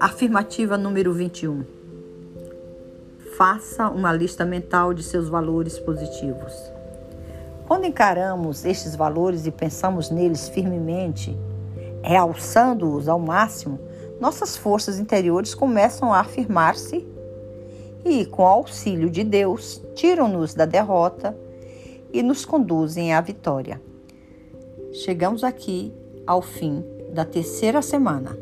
Afirmativa número 21. Faça uma lista mental de seus valores positivos. Quando encaramos estes valores e pensamos neles firmemente, realçando-os ao máximo, nossas forças interiores começam a afirmar-se e, com o auxílio de Deus, tiram-nos da derrota e nos conduzem à vitória. Chegamos aqui ao fim da terceira semana.